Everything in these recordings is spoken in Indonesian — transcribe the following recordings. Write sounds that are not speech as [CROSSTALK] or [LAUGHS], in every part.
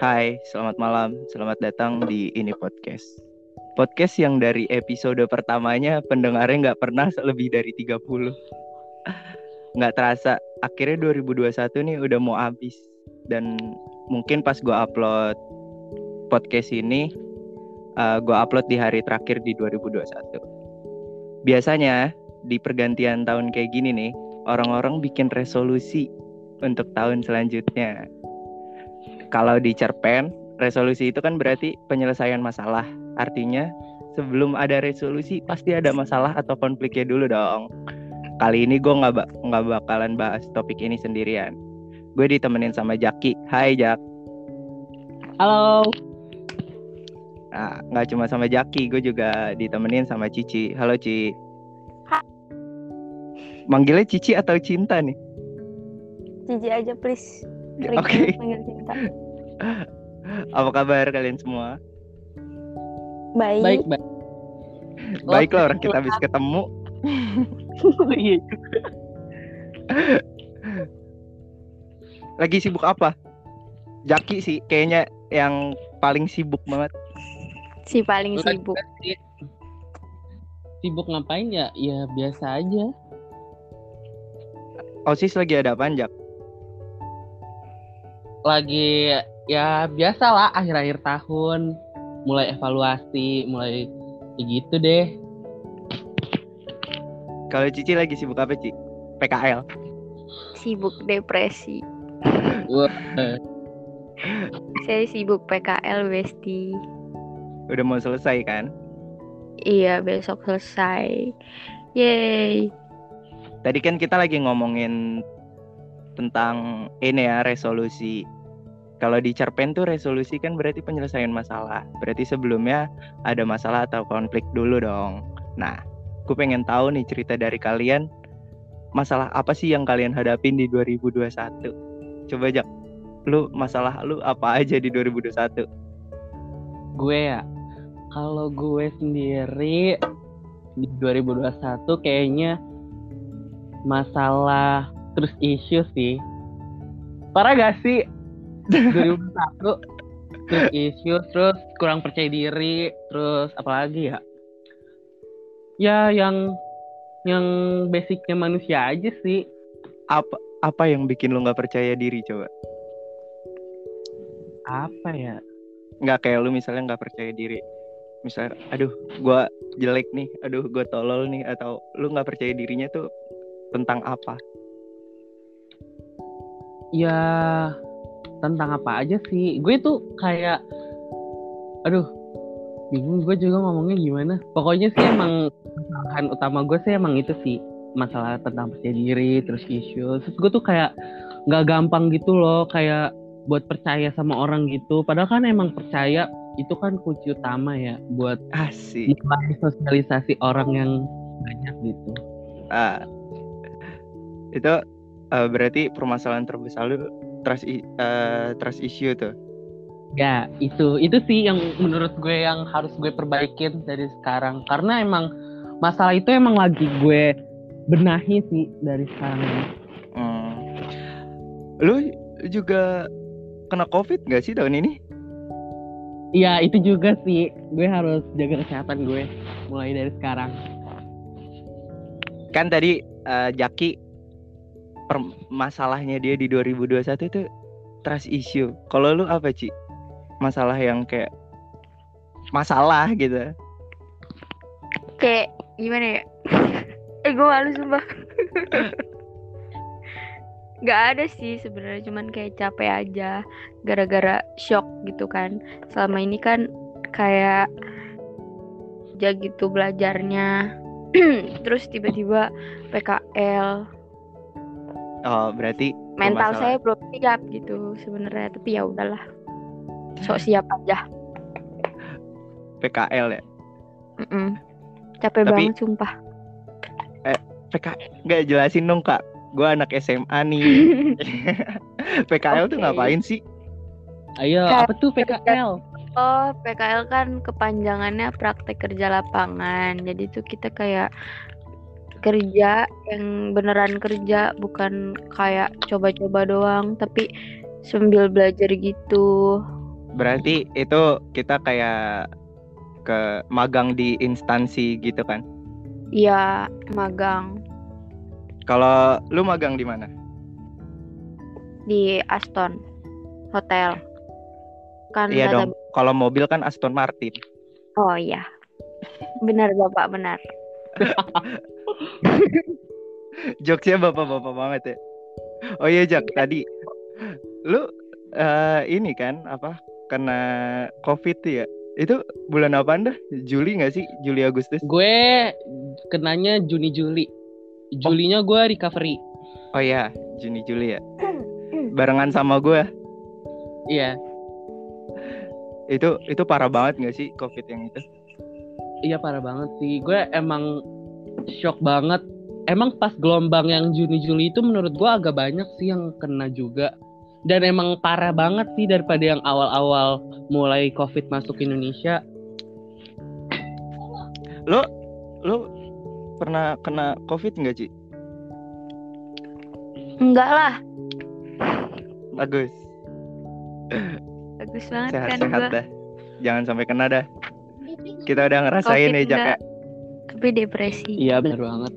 Hai, selamat malam. Selamat datang di ini podcast. Podcast yang dari episode pertamanya pendengarnya nggak pernah lebih dari 30. Nggak terasa, akhirnya 2021 nih udah mau habis. Dan mungkin pas gue upload podcast ini, uh, gue upload di hari terakhir di 2021. Biasanya di pergantian tahun kayak gini nih, orang-orang bikin resolusi untuk tahun selanjutnya. Kalau di cerpen, resolusi itu kan berarti penyelesaian masalah. Artinya sebelum ada resolusi pasti ada masalah atau konfliknya dulu dong. Kali ini gue nggak nggak bakalan bahas topik ini sendirian. Gue ditemenin sama Jaki. Hai Jak. Halo. Nah, nggak cuma sama Jaki, gue juga ditemenin sama Cici. Halo Ci. Manggilnya Cici atau Cinta nih? Cici aja please. Oke. Okay. Cinta. Apa kabar kalian semua? Baik. Baik, baik. Baik lah orang kita habis ketemu. [LAUGHS] Iya. Lagi sibuk apa? Jaki sih kayaknya yang paling sibuk banget. Si paling Lu kan sibuk. Sibuk ngapain ya? Ya biasa aja. OSIS lagi ada apaan, Jak? Lagi ya biasa lah akhir-akhir tahun mulai evaluasi, mulai ya gitu deh. Kalau Cici lagi sibuk apa, Ci? PKL. Sibuk depresi. Wah, Saya sibuk PKL Besti. Udah mau selesai kan? Iya besok selesai. Yeay. Tadi kan kita lagi ngomongin tentang ini ya, resolusi. Kalau di cerpen tuh resolusi kan berarti penyelesaian masalah. Berarti sebelumnya ada masalah atau konflik dulu dong. Nah, gue pengen tahu nih cerita dari kalian. Masalah apa sih yang kalian hadapin di 2021? Coba Jak, lu masalah lu apa aja di 2021? gue ya. Kalau gue sendiri di 2021 kayaknya masalah terus isu sih. Parah gak sih? 2021 terus isu terus kurang percaya diri terus apalagi ya? Ya yang yang basicnya manusia aja sih. Apa apa yang bikin lu nggak percaya diri coba? apa ya? Nggak kayak lu misalnya nggak percaya diri. Misalnya aduh gua jelek nih aduh gua tolol nih atau lu nggak percaya dirinya tuh tentang apa? Ya tentang apa aja sih. Gue tuh kayak aduh bingung gue juga ngomongnya gimana. Pokoknya sih emang kesalahan utama gue sih emang itu sih masalah tentang percaya diri terus isu. Terus gue tuh kayak nggak gampang gitu loh kayak buat percaya sama orang gitu. Padahal kan emang percaya itu kan kunci utama ya buat asik. mulai sosialisasi orang yang banyak gitu. Ah. Itu eh, berarti permasalahan terbesar lu trust eh, trust issue tuh Ya, itu itu sih yang menurut gue yang harus gue perbaikin dari sekarang karena emang masalah itu emang lagi gue benahi sih dari sekarang. Hmm. lu juga kena covid gak sih tahun ini Iya, itu juga sih. Gue harus jaga kesehatan gue mulai dari sekarang. kan tadi eh, Jaki masalahnya dia di 2021 itu trust issue kalau lu apa Ci masalah yang kayak masalah gitu Kayak gimana ya? [LAUGHS] eh gue malu sumpah. [LAUGHS] Gak ada sih sebenarnya cuman kayak capek aja gara-gara shock gitu kan. Selama ini kan kayak aja gitu belajarnya. [CLEARS THROAT] Terus tiba-tiba PKL oh berarti mental saya belum siap gitu sebenarnya tapi ya udahlah. Sok siap aja. PKL ya? Mm-mm. capek Tapi- banget sumpah. PK nggak jelasin dong kak. Gue anak SMA nih. [LAUGHS] [LAUGHS] PKL tuh Oke. ngapain sih? Ayo, Kayak- apa tuh PKL? oh PKL kan kepanjangannya praktek kerja lapangan. Jadi tuh kita kayak kerja yang beneran kerja bukan kayak coba-coba doang tapi sambil belajar gitu Berarti itu kita kayak ke magang di instansi gitu kan? Iya, magang Kalau lu magang di mana? di Aston Hotel. Kan Iya dong. Kalau mobil kan Aston Martin. Oh iya. Benar Bapak, benar. [LAUGHS] [LAUGHS] Jokesnya bapak-bapak banget ya. Oh iya Jak, tadi lu eh, ini kan apa kena COVID ya? Itu bulan apa dah? Juli nggak sih? Juli Agustus? Gue kenanya Juni Juli. Julinya gue recovery. Oh iya, Juni Juli ya. Barengan sama gue. Iya, Itu itu parah banget nggak sih COVID yang itu? iya parah banget sih. Gue emang shock banget. Emang pas gelombang yang Juni Juli itu menurut gue agak banyak sih yang kena juga. Dan emang parah banget sih daripada yang awal-awal mulai COVID masuk Indonesia. Lu lu pernah kena COVID nggak sih? Enggak lah. Bagus, Bagus banget kan sehat-sehat gua. dah. Jangan sampai kena dah. Kita udah ngerasain Covid ya Jak enggak. Tapi depresi. Iya benar banget.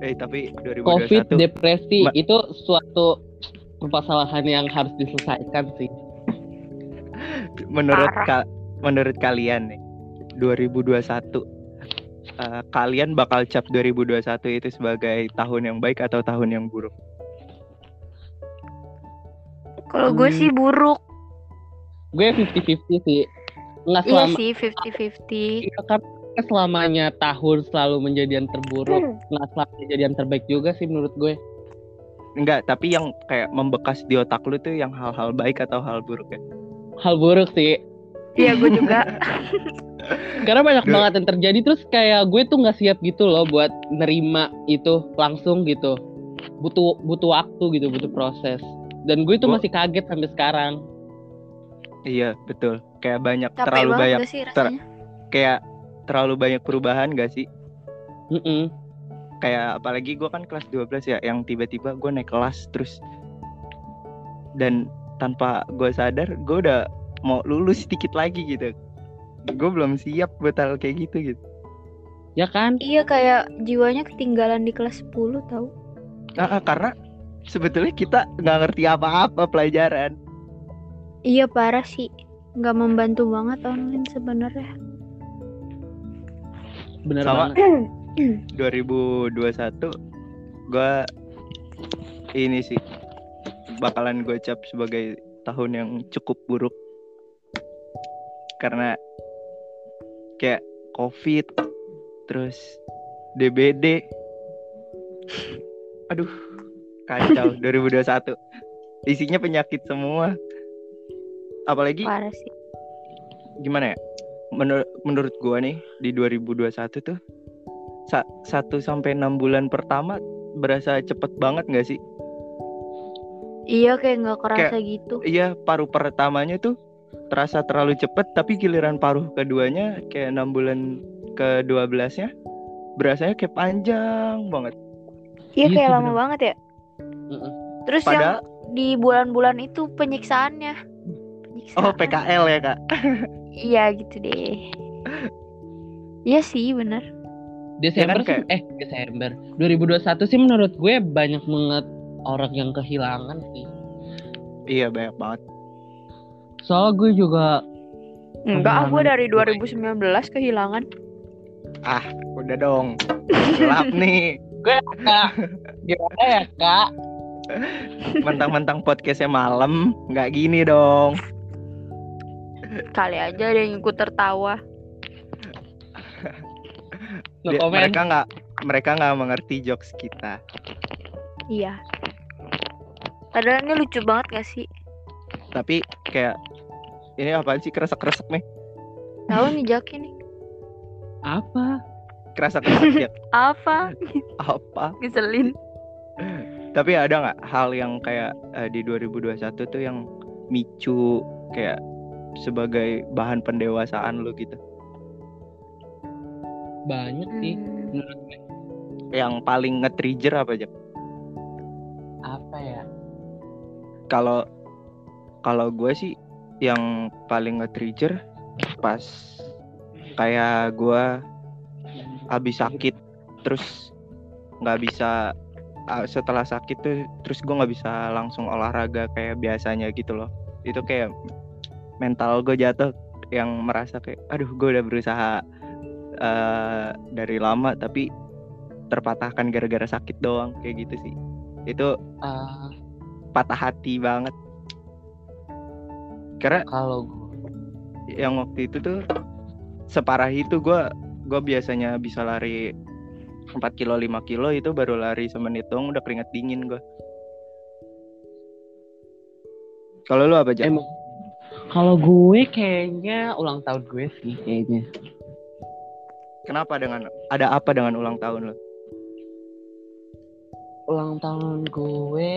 Eh tapi 2021 COVID, depresi Ma- itu suatu permasalahan yang harus diselesaikan sih. menurut ka- menurut kalian nih 2021 eh, kalian bakal cap 2021 itu sebagai tahun yang baik atau tahun yang buruk? Kalau gue Hmm. sih buruk. Gue 50-50 sih. Nggak Iya selama sih 50-50. Iya kan selamanya tahun selalu menjadi yang terburuk, nggak selalu menjadi yang terbaik juga sih menurut gue. Enggak, tapi yang kayak membekas di otak lu tuh yang hal-hal baik atau hal buruk ya? Hal buruk sih, Iya gue juga. [LAUGHS] karena banyak Duh. banget yang terjadi terus kayak gue tuh nggak siap gitu loh buat nerima itu langsung gitu. Butuh butuh waktu gitu, butuh proses. Dan gue tuh Gua- masih kaget sampai sekarang. Iya, betul. Kayak banyak Capek terlalu banyak sih ter- kayak terlalu banyak perubahan gak sih? Mm-mm. Kayak apalagi gue kan kelas 12 ya, yang tiba-tiba gue naik kelas terus dan tanpa gue sadar gue udah mau lulus sedikit lagi gitu. Gue belum siap buat hal kayak gitu gitu. Ya kan? Iya kayak jiwanya ketinggalan di kelas 10 tau. Ah, ah, karena sebetulnya kita nggak ngerti apa-apa pelajaran. Iya parah sih. Nggak membantu banget online sebenarnya. Bener Sama. banget. [CLEARS THROAT] 2021 gue ini sih bakalan gue cap sebagai tahun yang cukup buruk karena kayak covid terus DBD [LAUGHS] aduh kacau [LAUGHS] 2021 isinya penyakit semua apalagi Parah sih. gimana ya menurut menurut gua nih di 2021 tuh sa- satu sampai enam bulan pertama berasa cepet banget nggak sih Iya kayak nggak kerasa gitu. iya paruh pertamanya tuh terasa terlalu cepet tapi giliran paruh keduanya kayak enam bulan ke 12 nya berasanya kayak panjang banget Iya Iya kayak lama bener. banget ya. Mm-mm. Terus padahal yang di bulan-bulan itu penyiksaannya. Penyiksaan. oh PKL ya kak [LAUGHS] Iya gitu deh. Iya sih bener. Desember Ya kan, sih, eh Desember 2021 sih menurut gue banyak banget orang yang kehilangan sih. iya banyak banget Soalnya gue juga Enggak, ah, gue dari 2019 kehilangan. ah udah dong gelap [LAUGHS] nih kak gimana ya kak? mentang-mentang podcastnya malam nggak gini dong Kali aja ada yang ikut tertawa. [LAUGHS] No Dia- comment. mereka nggak mereka nggak mengerti jokes kita Iya. Padahal ini lucu banget gak sih? tapi kayak ini apaan sih kresek-kresek nih Tahu nih Jaki nih. Apa? kresek-kresek ya [LAUGHS] Apa? apa Ngeselin. tapi ada nggak hal yang kayak eh, di 2021 tuh yang micu kayak sebagai bahan pendewasaan lu gitu Banyak sih Hmm. menurut gue. yang paling nge-trigger apa aja Apa ya? kalau kalau gue sih yang paling nge-trigger pas kayak gue habis sakit terus nggak bisa ah, setelah sakit tuh terus gue nggak bisa langsung olahraga kayak biasanya gitu loh itu kayak mental gue jatuh yang merasa kayak aduh gue udah berusaha eh, dari lama tapi terpatahkan gara-gara sakit doang kayak gitu sih. Itu Ah, patah hati banget. Karena kalau yang waktu itu tuh separah itu gue gue biasanya bisa lari 4 kilo 5 kilo itu baru lari semenit dong udah keringet dingin gue kalau lu apa aja emang kalau gue kayaknya ulang tahun gue sih kayaknya. kenapa dengan ada apa dengan ulang tahun lo Ulang tahun gue,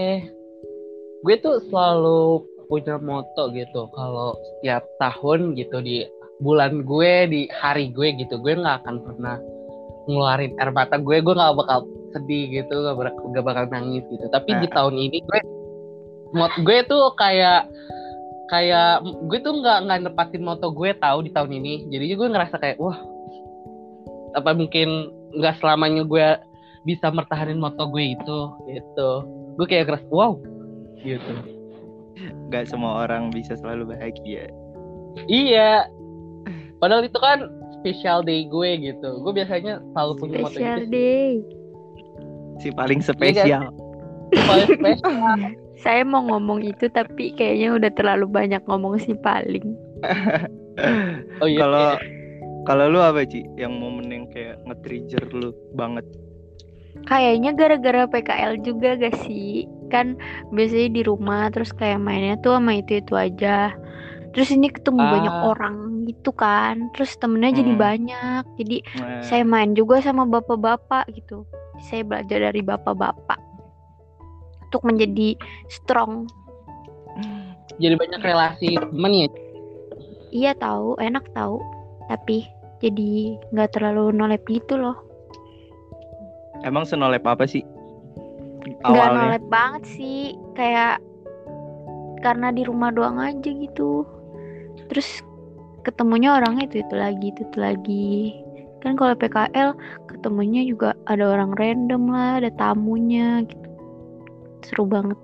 gue tuh selalu punya moto gitu. Kalau setiap tahun gitu di bulan gue di hari gue gitu, gue nggak akan pernah ngeluarin air mata gue. Gue nggak bakal sedih gitu, nggak bakal, nggak bakal nangis gitu. Tapi di Nah. tahun ini gue, mot gue tuh kayak kayak gue tuh nggak nggak nepatin moto gue tahu di tahun ini. Jadi gue ngerasa kayak wah apa mungkin nggak selamanya gue bisa mertahanin moto gue itu gitu gue kayak ngerasa wow gitu Gak semua orang bisa selalu bahagia iya padahal itu kan special day gue gitu gue biasanya selalu punya moto Special itu sih. day. si paling spesial Paling spesial. Saya mau ngomong itu tapi kayaknya udah terlalu banyak ngomong sih paling. [LAUGHS] oh iya kalau iya. kalau lu apa Ci yang momen yang kayak nge-trigger lu banget Kayaknya gara-gara PKL juga gak sih? Kan biasanya di rumah terus kayak mainnya tuh sama itu-itu aja. Terus ini ketemu Ah. banyak orang gitu kan. Terus temennya jadi Hmm. banyak. Jadi Nah, saya main juga sama bapak-bapak gitu. Saya belajar dari bapak-bapak. Untuk menjadi strong. jadi banyak relasi temen ya Iya tahu, enak tahu. Tapi jadi nggak terlalu nolep gitu loh. emang senolep apa sih awalnya nolep banget sih. Kayak karena di rumah doang aja gitu. Terus ketemunya orangnya itu itu lagi itu, itu lagi. Kan kalau PKL ketemunya juga ada orang random lah, ada tamunya gitu. Seru banget.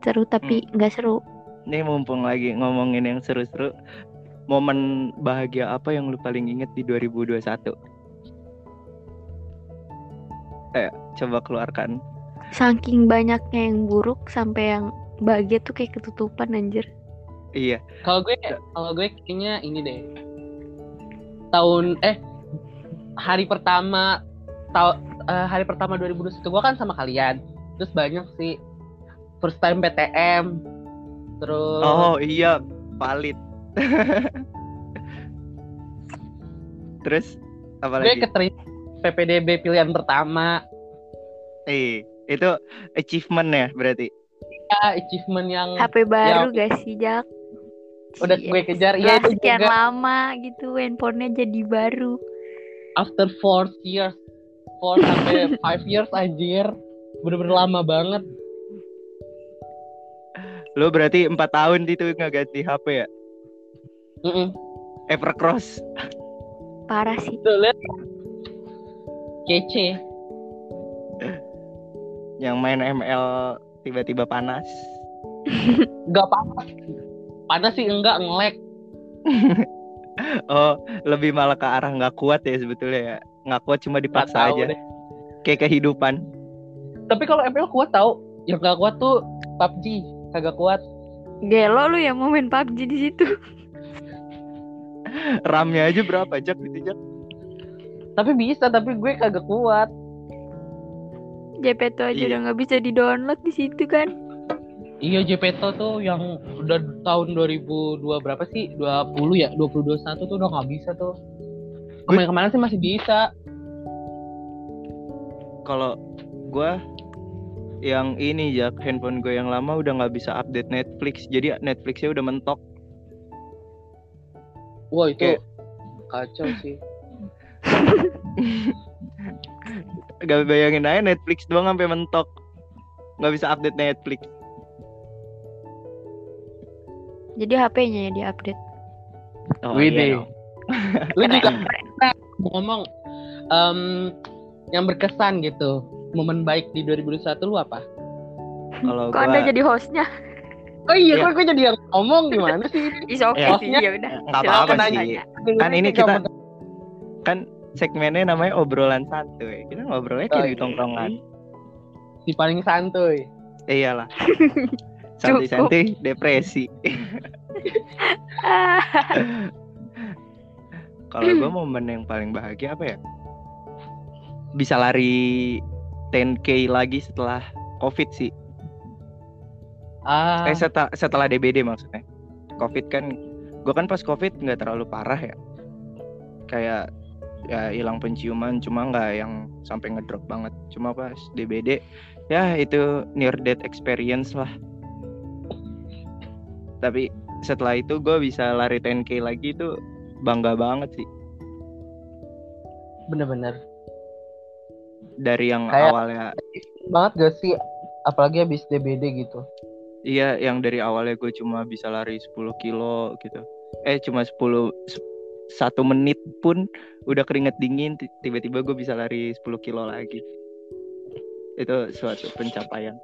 Seru tapi nggak seru. Nih mumpung lagi ngomongin yang seru-seru, momen bahagia apa yang lu paling inget di 2021? Eh, coba keluarkan. Saking banyaknya yang buruk sampai yang bahagia tuh kayak ketutupan anjir. Iya, kalau gue kalau gue kayaknya ini deh tahun eh hari pertama tahu hari pertama 2021 gue kan sama kalian terus banyak sih first time PTM terus oh iya, valid. [LAUGHS] Terus apa gue lagi? keterima PPDB pilihan pertama Eh, itu achievement ya berarti. ya, achievement yang HP baru gak sih Jak? udah Cie, gue kejar ya itu sekian juga lama gitu handphonenya jadi baru. after four years four sampai [LAUGHS] five years anjir bener-bener lama banget Lu berarti empat tahun itu nggak ganti HP ya? Mm-mm. Evercross. Parah sih. tuh lihat kece Yang main ML tiba-tiba panas. [LAUGHS] nggak panas panas sih enggak ngelek [LAUGHS] Oh, lebih malah ke arah nggak kuat ya sebetulnya ya. Nggak kuat cuma dipaksa aja. deh. Kayak kehidupan. Tapi kalau ML kuat tau. Yang gak kuat tuh PUBG kagak kuat. Gelo lu yang mau main PUBG di situ. [LAUGHS] RAM-nya aja berapa jak gitu jak? tapi bisa tapi gue kagak kuat. JP tuh aja Iya. udah nggak bisa di download di situ kan. iya JPTO tuh yang udah tahun 2002 berapa sih? 20 ya? 2021 tuh udah nggak bisa tuh. Kemarin-kemarin sih masih bisa. Kalau gua yang ini jak handphone gue yang lama udah nggak bisa update Netflix. Jadi Netflixnya udah mentok. wah itu Kayak- kacau sih [LAUGHS] Gak bayangin aja Netflix doang sampai mentok. Nggak bisa update Netflix. Jadi HP-nya ya di-update. Oh, Wih iya. Lu juga [LAUGHS] ngomong em, yang berkesan gitu. Momen baik di 2021 lu apa? Kalau Kok gua Anda jadi hostnya? Oh iya, Iya. kok gue jadi yang ngomong gimana sih? [LAUGHS] Is oke Ya. sih, ya udah. apa-apa sih. Kan ini kita- kan segmennya namanya obrolan santuy. Kita ngobrolnya Oh, kayak di tongkrongan. Si paling santuy. Iyalah. [LAUGHS] Santai-santai depresi. [LAUGHS] Kalau gue momen yang paling bahagia apa ya? Bisa lari 10k lagi setelah covid sih. Ah, Eh setelah, setelah DBD maksudnya. Covid kan, gue kan pas covid nggak terlalu parah ya. Kayak ya hilang penciuman, cuma nggak yang sampai ngedrop banget. Cuma pas DBD, ya itu near death experience lah. Tapi setelah itu gue bisa lari 10k lagi itu bangga banget sih. bener-bener. Dari yang Kayak- awalnya, Banget gak sih? Apalagi habis DBD gitu. iya yang dari awalnya gue cuma bisa lari 10 kilo gitu. Eh cuma 10 se- satu menit pun udah keringet dingin ti- tiba-tiba gue bisa lari 10 kilo lagi itu suatu pencapaian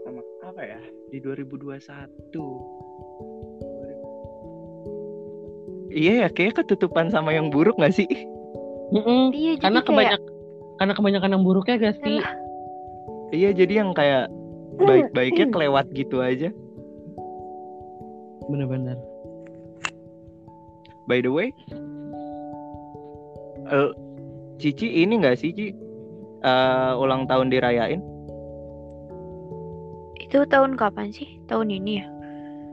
sama apa ya di 2021 iya ya kayaknya ketutupan sama yang buruk gak sih Mm-mm. iya, jadi Karena kayak kebanyak karena kebanyakan yang buruknya gak sih? iya jadi yang kayak baik-baiknya kelewat gitu aja Bener-bener. by the way eh, Cici ini gak sih Ci Eh, ulang tahun dirayain itu tahun kapan sih? Tahun ini ya?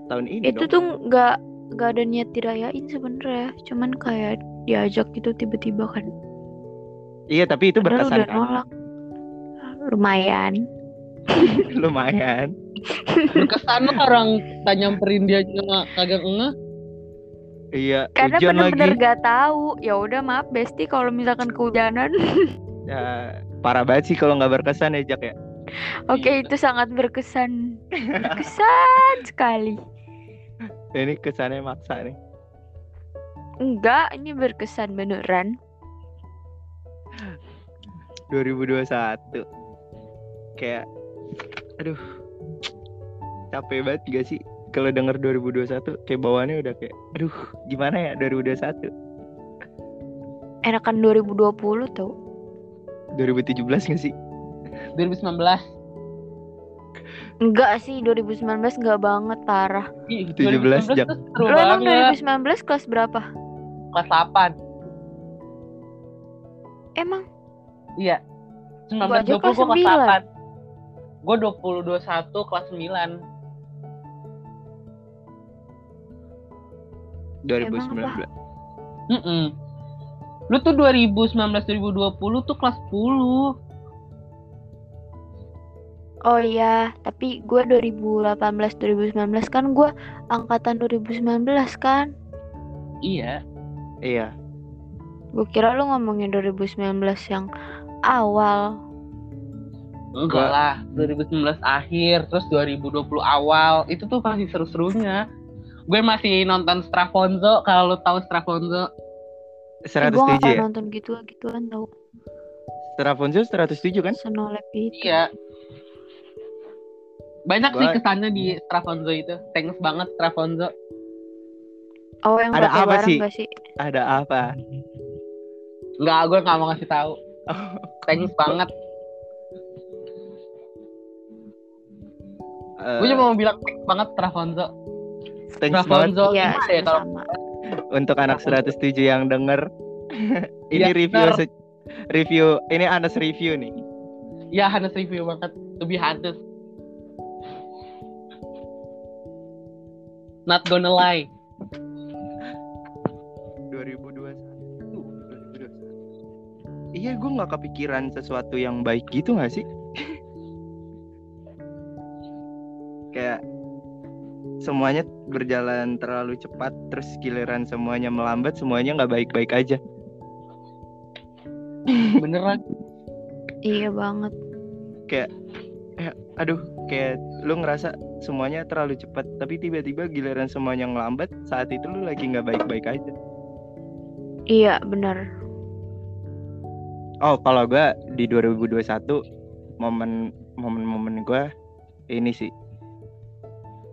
tahun ini Itu dong. tuh nggak nggak ada niat dirayain sebenarnya, cuman kayak diajak gitu tiba-tiba kan. iya tapi itu Padahal berkesan udah kan nolak. Lumayan. [LAUGHS] lumayan Berkesan lo orang nyamperin dia juga kagak ngeh. iya Karena bener-bener lagi gak tahu. Ya udah maaf Besti kalau misalkan kehujanan. [LAUGHS] ya, parah banget sih kalau nggak berkesan ya Jak ya Oke, Iya. itu sangat berkesan. [LAUGHS] Berkesan sekali. ini kesannya maksa nih Enggak, ini berkesan beneran. 2021 kayak aduh capek banget gak sih kalau denger 2021 kayak bawaannya udah kayak aduh gimana ya 2021 Enakan 2020 tau. 2017 gak sih 2019. Enggak sih, 2019 enggak banget parah. Ih, 17 2019 jam. tuh Lo emang banget. 2019 kelas berapa? Kelas 8. Emang Iya. Gua aja 19 20 kelas gua kelas 9. 8. Gue 20 21 kelas 9. 2019 Mm Lu tuh 2019 2020 tuh kelas 10. Oh iya, tapi gue 2018 2019 kan gue angkatan 2019 kan. Iya. Iya Gue kira lu ngomongin 2019 yang awal. Enggak lah, 2019 akhir, terus 2020 awal. Itu tuh masih seru-serunya. Gue masih nonton Strafonzo, kalau lu tahu Strafonzo. Eh, gue gak 107 ya nonton gitu-gituan tau. Strafonzo 107 kan Senolep itu. Iya. Banyak sih Gua- kesannya di Strafonzo itu. Thanks banget Strafonzo. Oh yang Ada apa sih? gak sih? ada apa Enggak, gue nggak mau ngasih tahu. [LAUGHS] Thanks banget. Eh, Gue cuma mau bilang thanks banget Strafonzo. thanks banget Strafonzo Iya, ya kalau untuk anak 107 yang denger [LAUGHS] ini Iya, review se- review ini Anas review nih ya Hannes review banget. Lebih Hannes. Not gonna lie. 2021 2021 iya gue nggak kepikiran sesuatu yang baik gitu nggak sih? [LAUGHS] Kayak semuanya berjalan terlalu cepat terus giliran semuanya melambat semuanya nggak baik-baik aja. Beneran. Iya banget. eh, aduh kayak lu ngerasa semuanya terlalu cepat tapi tiba-tiba giliran semuanya ngelambat saat itu lu lagi nggak baik-baik aja Iya, benar. oh kalau gua di 2021 momen momen-momen gua ini sih.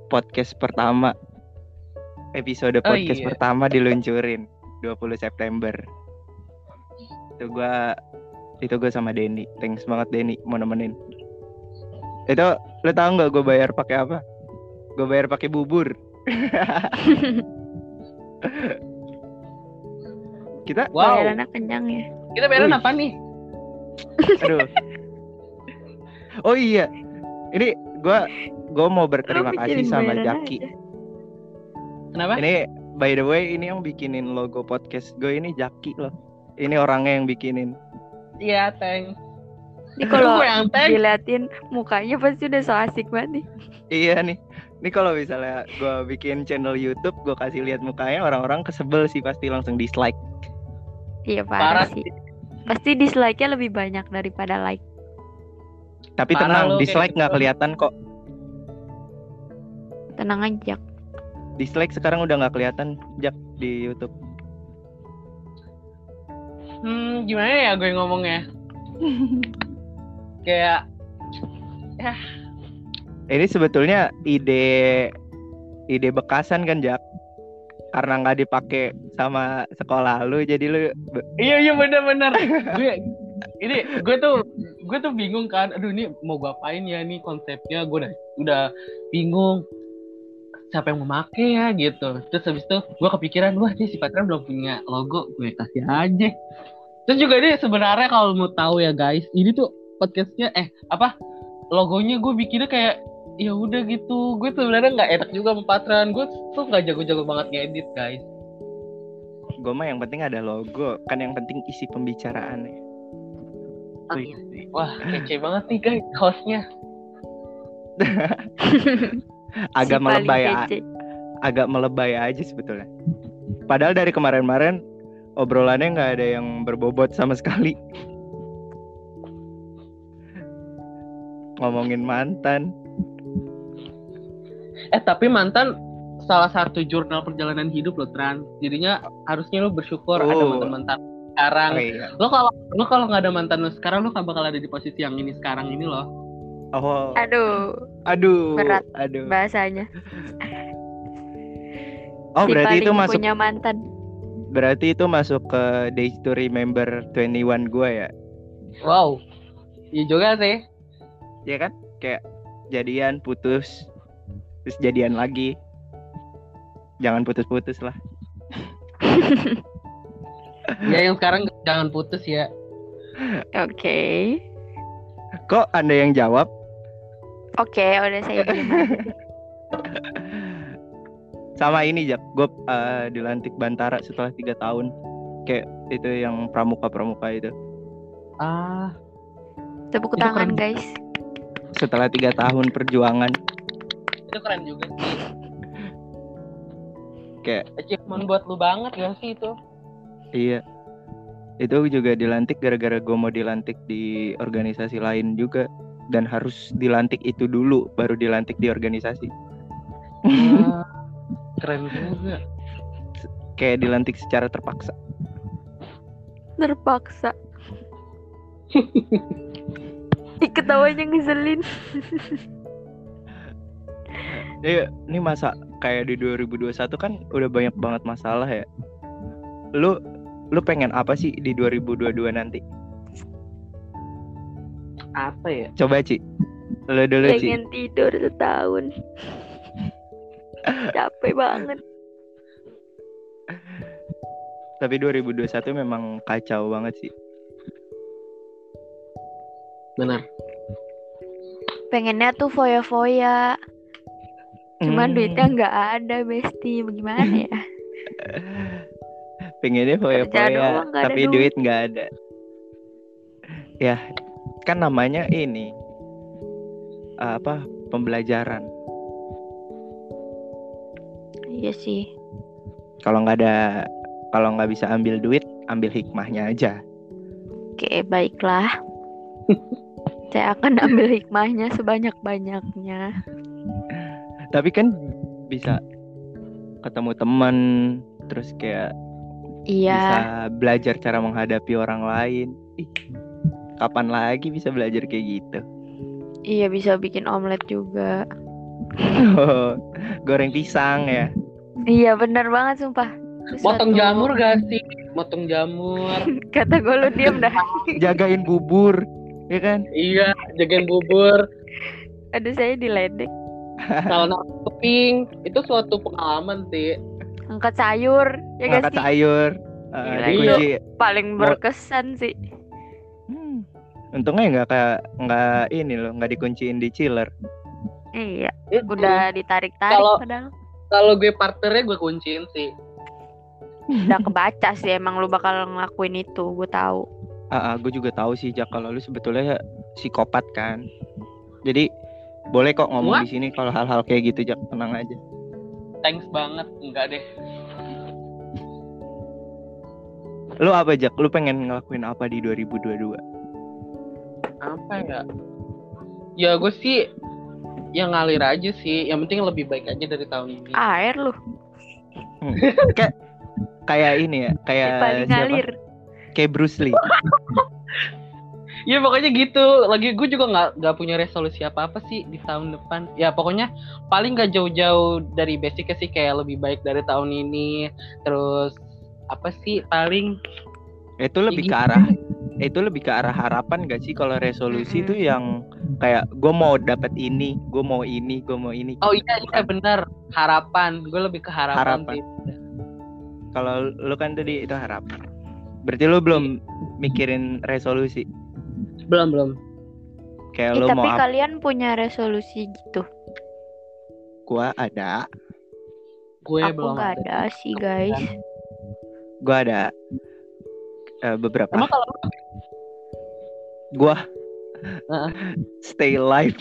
Podcast pertama. Episode Oh, podcast iya. pertama diluncurin 20 September. Itu gua itu gue sama Denny. Thanks banget Denny mau nemenin. Itu lo tau nggak gue bayar pakai apa? Gue bayar pakai bubur [LAUGHS] [LAUGHS] kita Wow. Bayarannya kenyang ya. Kita bayaran Wih. apa nih? aduh [LAUGHS] oh iya ini gue gue mau berterima Lu kasih sama Jaki aja. Kenapa? ini by the way ini yang bikinin logo podcast gue ini Jaki loh ini orangnya yang bikinin Iya, thanks. Ini kalau Gue yang thanks. diliatin mukanya pasti udah so asik banget nih. Iya nih. Ini kalau misalnya gue bikin channel YouTube, gue kasih lihat mukanya orang-orang kesebel sih pasti langsung dislike. Iya Parah parah sih. Pasti dislike-nya lebih banyak daripada like. Tapi Parah tenang, dislike nggak gitu. kelihatan kok. Tenang aja. Dislike sekarang udah nggak kelihatan jak di YouTube. Hmm, gimana ya gue ngomongnya? [LAUGHS] Kayak Ini sebetulnya ide ide bekasan kan jak. Karena nggak dipakai sama sekolah lu, jadi lu iya iya benar-benar. gue ini gue tuh gue tuh bingung kan. Aduh ini mau gue apain ya nih konsepnya? Gue udah udah bingung siapa yang mau make ya gitu. Terus habis itu gue kepikiran wah si Patra belum punya logo, gue kasih aja. Terus juga ini sebenarnya kalau mau tahu ya guys, ini tuh podcastnya eh apa logonya gue bikinnya kayak ya udah gitu gue sebenarnya nggak enak juga sama Patran gue tuh nggak jago-jago banget ngedit guys gue mah yang penting ada logo, kan yang penting isi pembicaraannya. Oh iya sih. Wah, kece banget nih guys hostnya. [LAUGHS] Agak Si melebay, kece. agak melebay aja sebetulnya. Padahal dari kemarin-kemarin obrolannya nggak ada yang berbobot sama sekali. [LAUGHS] Ngomongin mantan. Eh tapi mantan salah satu jurnal perjalanan hidup lo Tran. Jadinya harusnya lo bersyukur ada Oh. mantan-mantan sekarang. Oh, iya. Lo kalau lo kalau nggak ada mantan lo sekarang lo nggak bakal ada di posisi yang ini sekarang ini loh. Oh, Aduh, aduh, berat. aduh. bahasanya. Oh, si berarti itu masuk punya mantan. berarti itu masuk ke Days to Remember 21 gua ya. Wow. Iya juga sih. Ya kan? Kayak jadian putus terus jadian lagi. Jangan putus-putus lah. [LAUGHS] Ya yang sekarang jangan putus ya. Oke. Kok Anda yang jawab? Oke, udah saya. [LAUGHS] Sama ini Jak, gue dilantik Bantara setelah tiga tahun. Kayak itu yang pramuka-pramuka itu. Ah, Tepuk Itu tangan, keren. guys. Setelah tiga tahun perjuangan, itu keren juga sih. kayak Achievement buat lu banget gak sih itu? iya. Itu juga dilantik gara-gara gue mau dilantik di organisasi lain juga. Dan harus dilantik itu dulu, baru dilantik di organisasi. Ah, [LAUGHS] keren juga. Kayak dilantik secara terpaksa. Terpaksa. [LAUGHS] Ih, ketawanya ngeselin. [LAUGHS] Iya, ini masa kayak di 2021 kan udah banyak banget masalah ya. Lu lu pengen apa sih di 2022 nanti? Apa ya? Coba Ci. Lu dulu Ci. Pengen tidur setahun. Capek banget. Tapi 2021 memang kacau banget sih. Benar. Pengennya tuh foya-foya. Cuman Hmm, duitnya nggak ada, Besti. Bagaimana ya? [LAUGHS] pengennya foya-foya, tapi duit. duit nggak ada. Ya, kan namanya ini uh, apa? Pembelajaran. Iya sih. Kalau nggak ada, kalau nggak bisa ambil duit, ambil hikmahnya aja. Oke, baiklah. [LAUGHS] Saya akan ambil hikmahnya sebanyak-banyaknya. [LAUGHS] Tapi kan bisa ketemu teman terus kayak Iya, bisa belajar cara menghadapi orang lain. Ih, kapan lagi bisa belajar kayak gitu? iya bisa bikin omelet juga. [LAUGHS] Goreng pisang ya. Iya bener banget sumpah. Itu Motong jamur gak sih? Motong jamur. [LAUGHS] Kata gue lu diem dah. [LAUGHS] Jagain bubur, ya kan? iya, jagain bubur. Aduh saya diledek. Kalau keping, itu suatu pengalaman sih. Angkat sayur, ya gak Angkat sayur. Uh, Gila, dikunci. Paling Mau- berkesan sih. Hmm. Untungnya nggak kayak nggak ini loh, nggak dikunciin di chiller. Iya, Itu. udah ditarik-tarik Kalau- padahal. Kalau gue partnernya gue kunciin sih. Udah kebaca sih emang lu bakal ngelakuin itu, gue tahu. Ah, gue juga tahu sih Jak kalau lu sebetulnya psikopat kan. Jadi boleh kok ngomong What? di sini kalau hal-hal kayak gitu Jak, tenang aja. Thanks banget. Enggak deh. Lu apa Jak? Lu pengen ngelakuin apa di 2022? Apa ya? Ya gue sih yang ngalir aja sih. Yang penting lebih baik aja dari tahun ini. Air lu, Kayak kayak ini ya, kayak paling ngalir. Kayak Bruce Lee. [LAUGHS] Ya pokoknya gitu. Lagi gue juga nggak nggak punya resolusi apa apa sih di tahun depan. Ya pokoknya paling nggak jauh-jauh dari basicnya sih kayak lebih baik dari tahun ini. Terus apa sih paling Itu lebih ke gitu. arah itu lebih ke arah harapan gak sih kalau resolusi itu yang kayak gue mau dapat ini, gue mau ini, gue mau ini. Oh iya iya benar harapan. Gue lebih ke harapan, Harapan. Kalau lu kan tadi itu harapan. Berarti lu belum mikirin resolusi. Belum belum. Kayak Eh, lu tapi mau apa? kalian punya resolusi gitu. Gua ada, Gue Aku belum nggak ada sih guys. gua ada eh, beberapa. Emang kalau Gua Heeh. [LAUGHS] stay alive.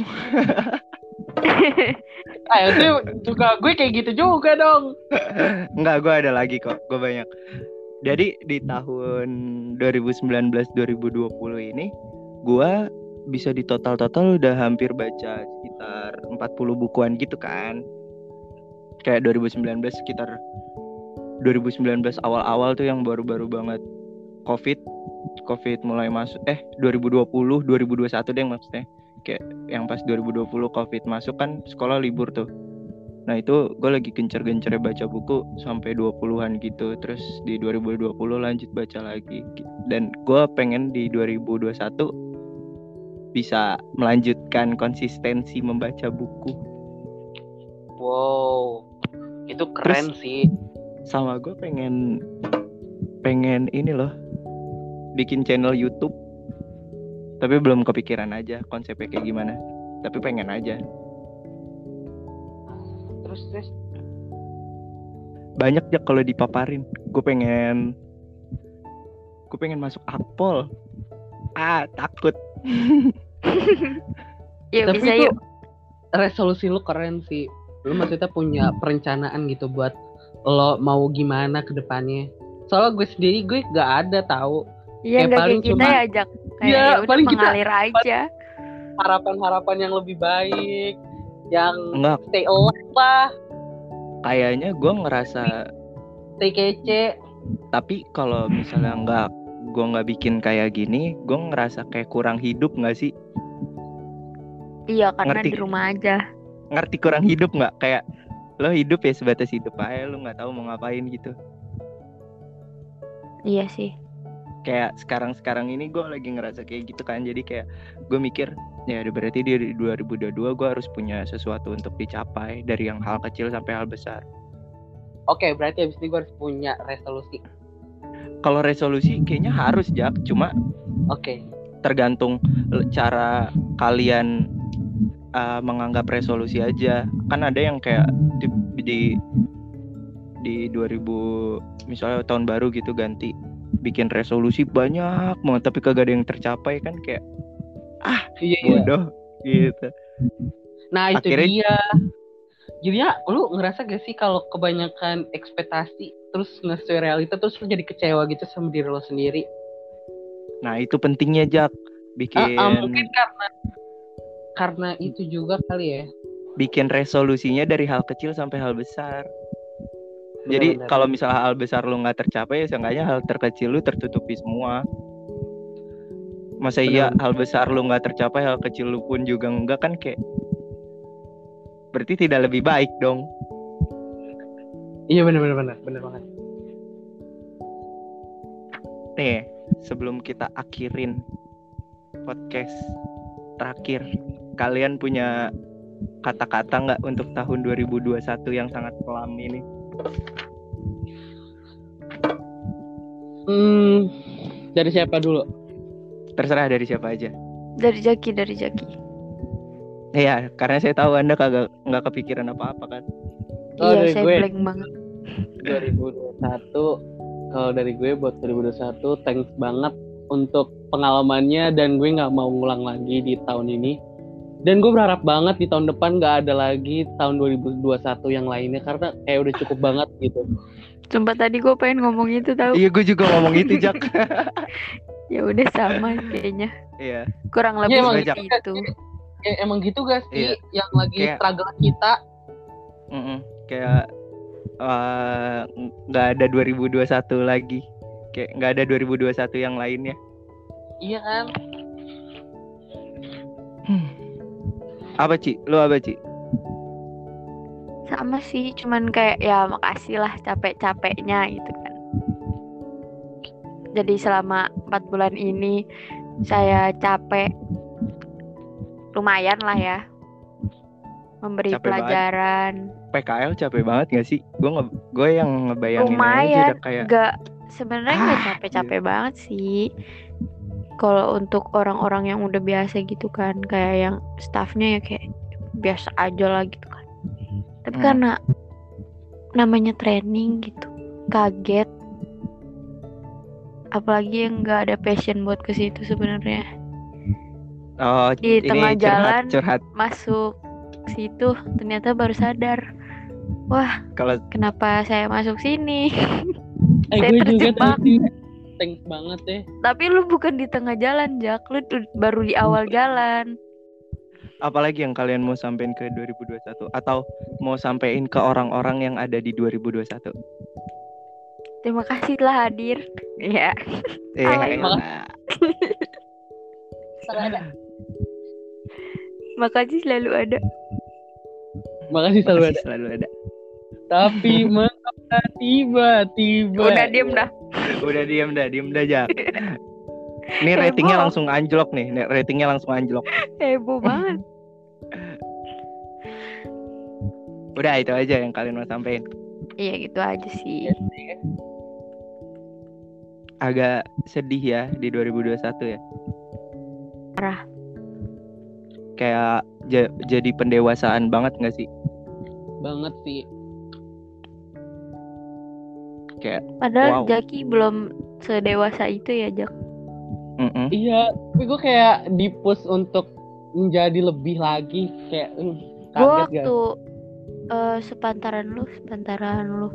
ah, [LAUGHS] itu juga gue kayak gitu juga dong. Enggak, gua ada lagi kok. Gua banyak. Jadi di tahun 2019-2020 ini gua bisa di total-total udah hampir baca sekitar 40 bukuan gitu kan. Kayak 2019 sekitar 2019 awal-awal tuh yang baru-baru banget Covid. Covid mulai masuk eh 2020 2021 deh maksudnya. Kayak yang pas 2020 Covid masuk kan sekolah libur tuh Nah itu gue lagi gencer-gencernya baca buku sampai 20-an gitu. Terus di 2020 lanjut baca lagi. Dan gue pengen di 2021 bisa melanjutkan konsistensi membaca buku. Wow. Itu keren sih. Sama gue pengen pengen ini loh bikin channel YouTube. Tapi belum kepikiran aja konsepnya kayak gimana. Tapi pengen aja Terus terus banyak ya kalau dipaparin gue pengen gue pengen masuk akpol ah takut [LAUGHS] Ya Tapi bisa itu yuk. resolusi lu keren sih. Lu maksudnya punya perencanaan gitu buat lo mau gimana ke depannya. Soalnya gue sendiri gue gak ada tahu Iya kayak nggak paling kayak kita cuma- ya Jack. Kayak Iya, ya udah paling kita- mengalir aja. harapan-harapan yang lebih baik, yang enggak stay alive lah, kayaknya gue ngerasa stay kece. tapi kalau misalnya nggak gue nggak bikin kayak gini gue ngerasa kayak kurang hidup nggak sih Iya karena Ngerti. di rumah aja. ngerti kurang hidup nggak kayak lo hidup ya sebatas hidup aja lo nggak tahu mau ngapain gitu Iya sih. kayak sekarang sekarang ini gue lagi ngerasa kayak gitu kan jadi kayak gue mikir ya berarti di 2022 gue harus punya sesuatu untuk dicapai dari yang hal kecil sampai hal besar Oke, berarti abis ini gue harus punya resolusi. kalau resolusi kayaknya harus jak cuma Oke. tergantung le- cara kalian uh, menganggap resolusi aja kan ada yang kayak di di, di 2000 misalnya tahun baru gitu ganti bikin resolusi banyak banget tapi kagak ada yang tercapai kan kayak Iya, iya. bodoh gitu Nah, itu Akhirnya- dia. Jadi ya, lu ngerasa gak sih kalau kebanyakan ekspektasi terus nggak sesuai realita terus lu jadi kecewa gitu sama diri lo sendiri? nah itu pentingnya jak bikin Ah, ah, mungkin karena karena itu juga kali ya. bikin resolusinya dari hal kecil sampai hal besar. Jadi Benar-benar. kalau misalnya hal besar lu nggak tercapai, ya seenggaknya hal terkecil lu tertutupi semua. Masa iya hal besar lu nggak tercapai, hal kecil lu pun juga enggak kan kayak berarti tidak lebih baik dong. Iya benar benar benar benar banget. Nih, sebelum kita akhirin podcast terakhir, kalian punya kata-kata nggak untuk tahun 2021 yang sangat kelam ini? Hmm, dari siapa dulu? Terserah dari siapa aja. Dari Jaki, dari Jaki. Iya, karena saya tahu anda kagak nggak kepikiran apa-apa kan. Oh, iya, dari saya gue. blank banget. 2021 kalau dari gue buat 2021 thanks banget untuk pengalamannya dan gue nggak mau ngulang lagi di tahun ini dan gue berharap banget di tahun depan nggak ada lagi tahun 2021 yang lainnya karena kayak udah cukup [LAUGHS] banget gitu Sumpah tadi gue pengen ngomong itu tahu. Iya, gue juga ngomong itu, Jak. [LAUGHS] Ya udah sama kayaknya. Iya. Kurang Iya, lebih emang seperti gitu. itu. Ya, emang gitu gak sih Iya. yang lagi Kayak- struggle kita Mm-mm. Kayak eh, nggak ada 2021 lagi. Kayak nggak ada 2021 yang lainnya. iya kan Apa, Ci? Lu apa, Ci? Sama sih, cuman kayak ya makasih lah capek-capeknya gitu kan. Jadi selama empat bulan ini saya capek lumayan lah ya memberi Capek banget. pelajaran. PKL capek banget gak sih? Gue nge gue yang ngebayangin aja Lumayan, udah kayak Gak sebenarnya nggak Ah, capek-capek banget sih. Kalau untuk orang-orang yang udah biasa gitu kan, kayak yang staffnya ya kayak biasa aja lah gitu kan. Tapi Hmm. karena namanya training gitu, kaget. Apalagi yang nggak ada passion buat ke situ sebenarnya. oh, di ini tengah curhat, jalan. curhat. Masuk situ ternyata baru sadar, Kalau kenapa saya masuk sini? [LAUGHS] eh Saya gue juga terjebak. tadi thanks banget deh Tapi lu bukan di tengah jalan, Jak. Lu tuh baru di awal jalan. apalagi yang kalian mau sampein ke 2021 atau mau sampein ke orang-orang yang ada di 2021? Terima kasih telah hadir. Iya. Eh, Alay. [LAUGHS] elah. Makasih selalu ada. makasih selalu Masih ada selalu ada. tapi [LAUGHS] mengapa tiba-tiba Udah diem dah. Udah diem dah, diem dah Jak. [LAUGHS] Ini ratingnya langsung anjlok nih, nih, ratingnya langsung anjlok. Heboh banget. Udah itu aja yang kalian mau sampein. Iya gitu aja sih. Agak sedih ya di 2021 ya. Parah. Kayak ja- jadi pendewasaan banget nggak sih? banget sih Kayak Padahal Wow. Jaki belum sedewasa itu ya, Jak. mm-mm. Iya, tapi gue kayak dipus untuk menjadi lebih lagi kayak uh, Gue kaget gak? waktu eh, sepantaran lu, sepantaran lu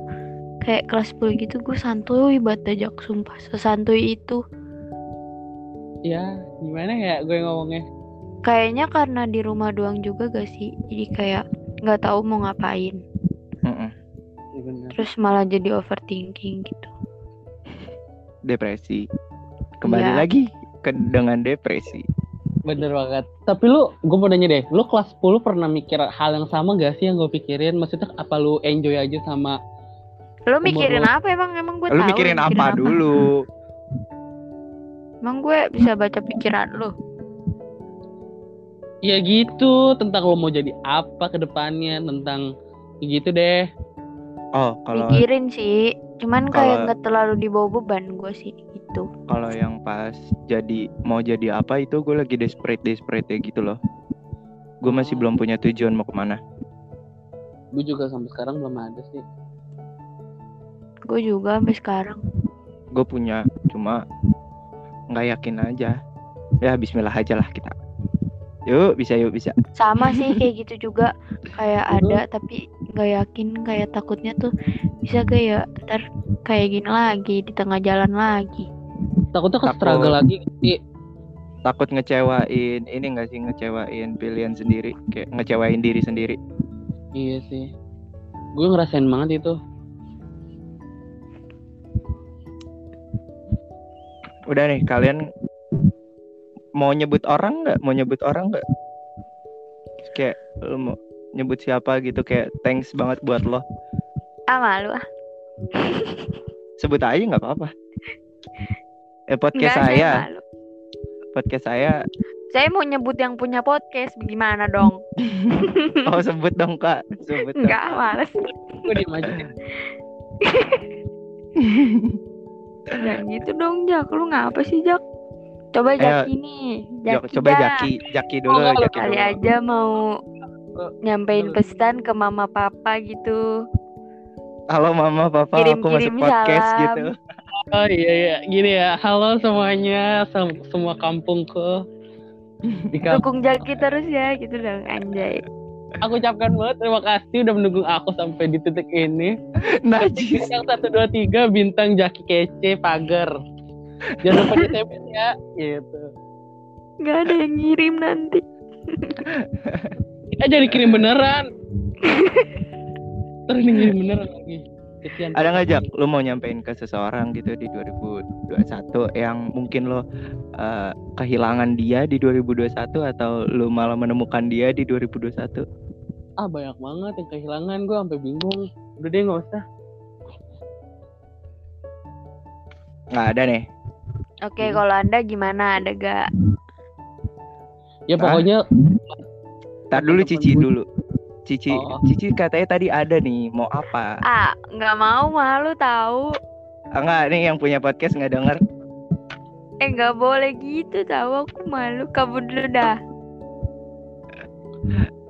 kayak kelas 10 gitu gue santuy banget dah, Jak, sumpah. Sesantuy itu. Ya, gimana ya gue ngomongnya? Kayaknya karena di rumah doang juga gak sih? Jadi kayak nggak tahu mau ngapain. Bener. Terus malah jadi overthinking gitu. depresi. Kembali Iya. lagi ke dengan depresi. Bener banget. Tapi lu, gue mau nanya deh, lu kelas 10 pernah mikir hal yang sama gak sih yang gue pikirin? Maksudnya apa lu enjoy aja sama Lo Umur mikirin lo- apa emang? Emang gue Lu tahu mikirin lo apa dulu? Emang gue bisa baca pikiran lo. Ya gitu, tentang lo mau jadi apa ke depannya, tentang gitu deh. Oh, kalau Mikirin sih. Cuman kayak kalau- nggak terlalu dibawa beban gue sih gitu. kalau yang pas jadi mau jadi apa itu gue lagi desperate desperate ya gitu loh. Gue masih Oh. belum punya tujuan mau ke mana. Gue juga sampai sekarang belum ada sih. Gue juga sampai sekarang. Gue punya cuma nggak yakin aja. Ya Bismillah aja lah kita. Yuk bisa yuk bisa. Sama sih kayak gitu [LAUGHS] juga. Kayak ada tapi nggak yakin. Kayak takutnya tuh bisa gak ya ntar kayak gini lagi di tengah jalan lagi. Takutnya ke Takut. struggle lagi sih. takut ngecewain ini enggak sih ngecewain pilihan sendiri kayak ngecewain diri sendiri Iya sih. Gue ngerasain banget itu. Udah nih kalian mau nyebut orang nggak? Mau nyebut orang nggak? Kayak lu mau nyebut siapa gitu kayak thanks banget buat lo. Ah malu ah. Sebut aja nggak apa-apa. Eh podcast Nggak, saya. malu. podcast saya. Saya mau nyebut yang punya podcast gimana dong? [LAUGHS] Oh sebut dong kak. Sebut dong. Enggak, males. Gue diem aja. [LAUGHS] Jangan gitu dong, Jak. Lu ngapa sih, Jak? Coba Ayo. Jaki nih. Jaki, coba Jak. Jaki Jaki dulu Oh, Jaki Kali dulu aja mau nyampein pesan ke mama papa gitu. halo mama papa aku masuk Kirim-kirim podcast salam. gitu Oh iya iya, gini ya. Halo semuanya, sem- semua kampungku. [LAUGHS] Di. Dukung Jaki terus ya, gitu dong, anjay. Aku ucapkan banget terima kasih udah mendukung aku sampai di titik ini. najis Bintang satu dua tiga bintang Jaki kece pagar. Jangan lupa di ya, gitu. Nggak ada yang ngirim nanti. Eh jadi kirim beneran. [LAUGHS] Terus ngirim beneran lagi. Kesian. ada nggak Jak lu mau nyampein ke seseorang gitu di 2021 yang mungkin lo eh, kehilangan dia di 2021 atau lu malah menemukan dia di 2021 Ah banyak banget yang kehilangan gue sampai bingung. Udah deh nggak usah. nggak ada nih Oke, Hmm. kalau anda gimana? Ada gak? Ya pokoknya Tar dulu Cici dulu Cici Oh. Cici katanya tadi ada nih mau apa Ah, nggak mau malu tahu. ah, nggak nih yang punya podcast nggak denger Eh, nggak boleh gitu tahu. Aku malu. Kabur dulu dah.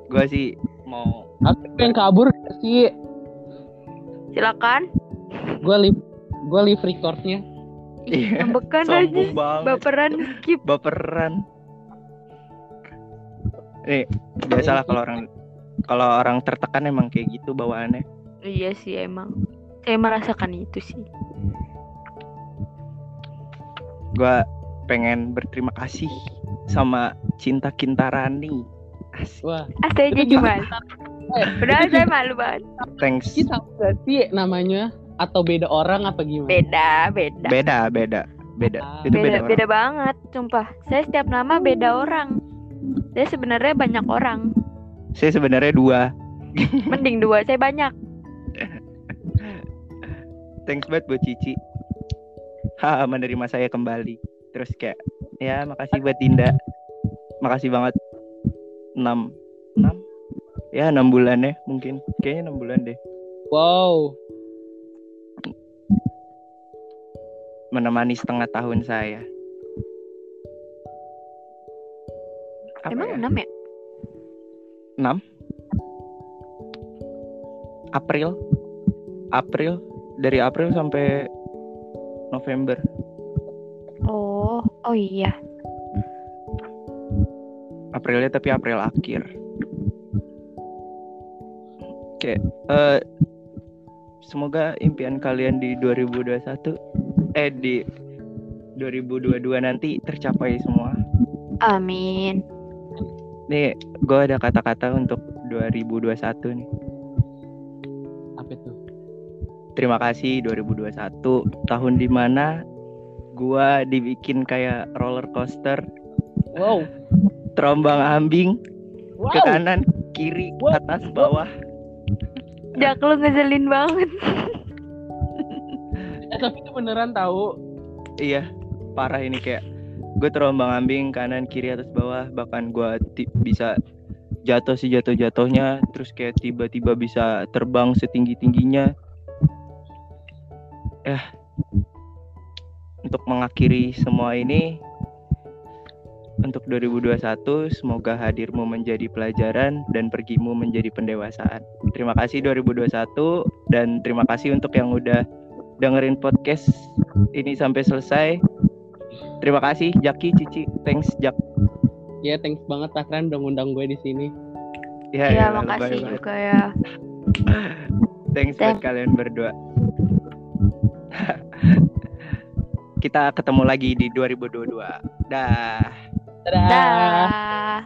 gue sih mau aku yang kabur sih. Silakan. Gue live gue live recordnya. Iya, Ngambekan aja. banget Baperan skip. baperan nih biasalah kalau orang kalau orang tertekan emang kayak gitu bawaannya Iya sih emang. Saya merasakan itu sih. gue pengen berterima kasih sama cinta Kintarani Asik. Wah, Ah, jadi juga- malu. Padahal saya malu banget. thanks kita sih namanya atau beda orang apa gimana? Beda, beda. beda beda beda Ah. itu beda, Beda, orang. beda banget, sumpah. Saya setiap nama beda orang. Saya sebenarnya banyak orang. Saya sebenarnya dua. [LAUGHS] Mending dua, saya banyak. thanks banget buat Cici. Ha [LAUGHS] menerima saya kembali. Terus kayak ya makasih buat Dinda. Makasih banget. 6 6 ya 6 bulan ya mungkin. Kayaknya 6 bulan deh. Wow, menemani setengah tahun saya. Apa Emang ya? enam ya? 6 April. April. Dari April sampai November. Oh, oh iya. Aprilnya tapi April akhir. Oke eh, Semoga impian kalian di 2021 Eh di 2022 nanti tercapai semua. Amin. Nih gue ada kata-kata untuk 2021 nih apa itu? Terima kasih 2021 Tahun di mana Gua dibikin kayak roller coaster Wow, [LAUGHS] Terombang ambing wow. Ke kanan, kiri, Wow. atas, bawah Jak lu ngeselin banget. Eh, tapi itu beneran tahu. Iya, parah ini kayak gue terombang ambing kanan kiri atas bawah. Bahkan gue bisa jatuh sih jatuh jatuhnya terus kayak tiba-tiba bisa terbang setinggi tingginya eh untuk mengakhiri semua ini untuk 2021 semoga hadirmu menjadi pelajaran dan pergimu menjadi pendewasaan. Terima kasih 2021 dan terima kasih untuk yang udah dengerin podcast ini sampai selesai Terima kasih Jaki, Cici. Thanks Jak. Ya, thanks banget Takran udah ngundang gue di sini. Ya, Ya, ya, makasih bye-bye. juga ya. [LAUGHS] Thanks buat kalian berdua. [LAUGHS] Kita ketemu lagi di 2022. Dah. Dadah. Dah.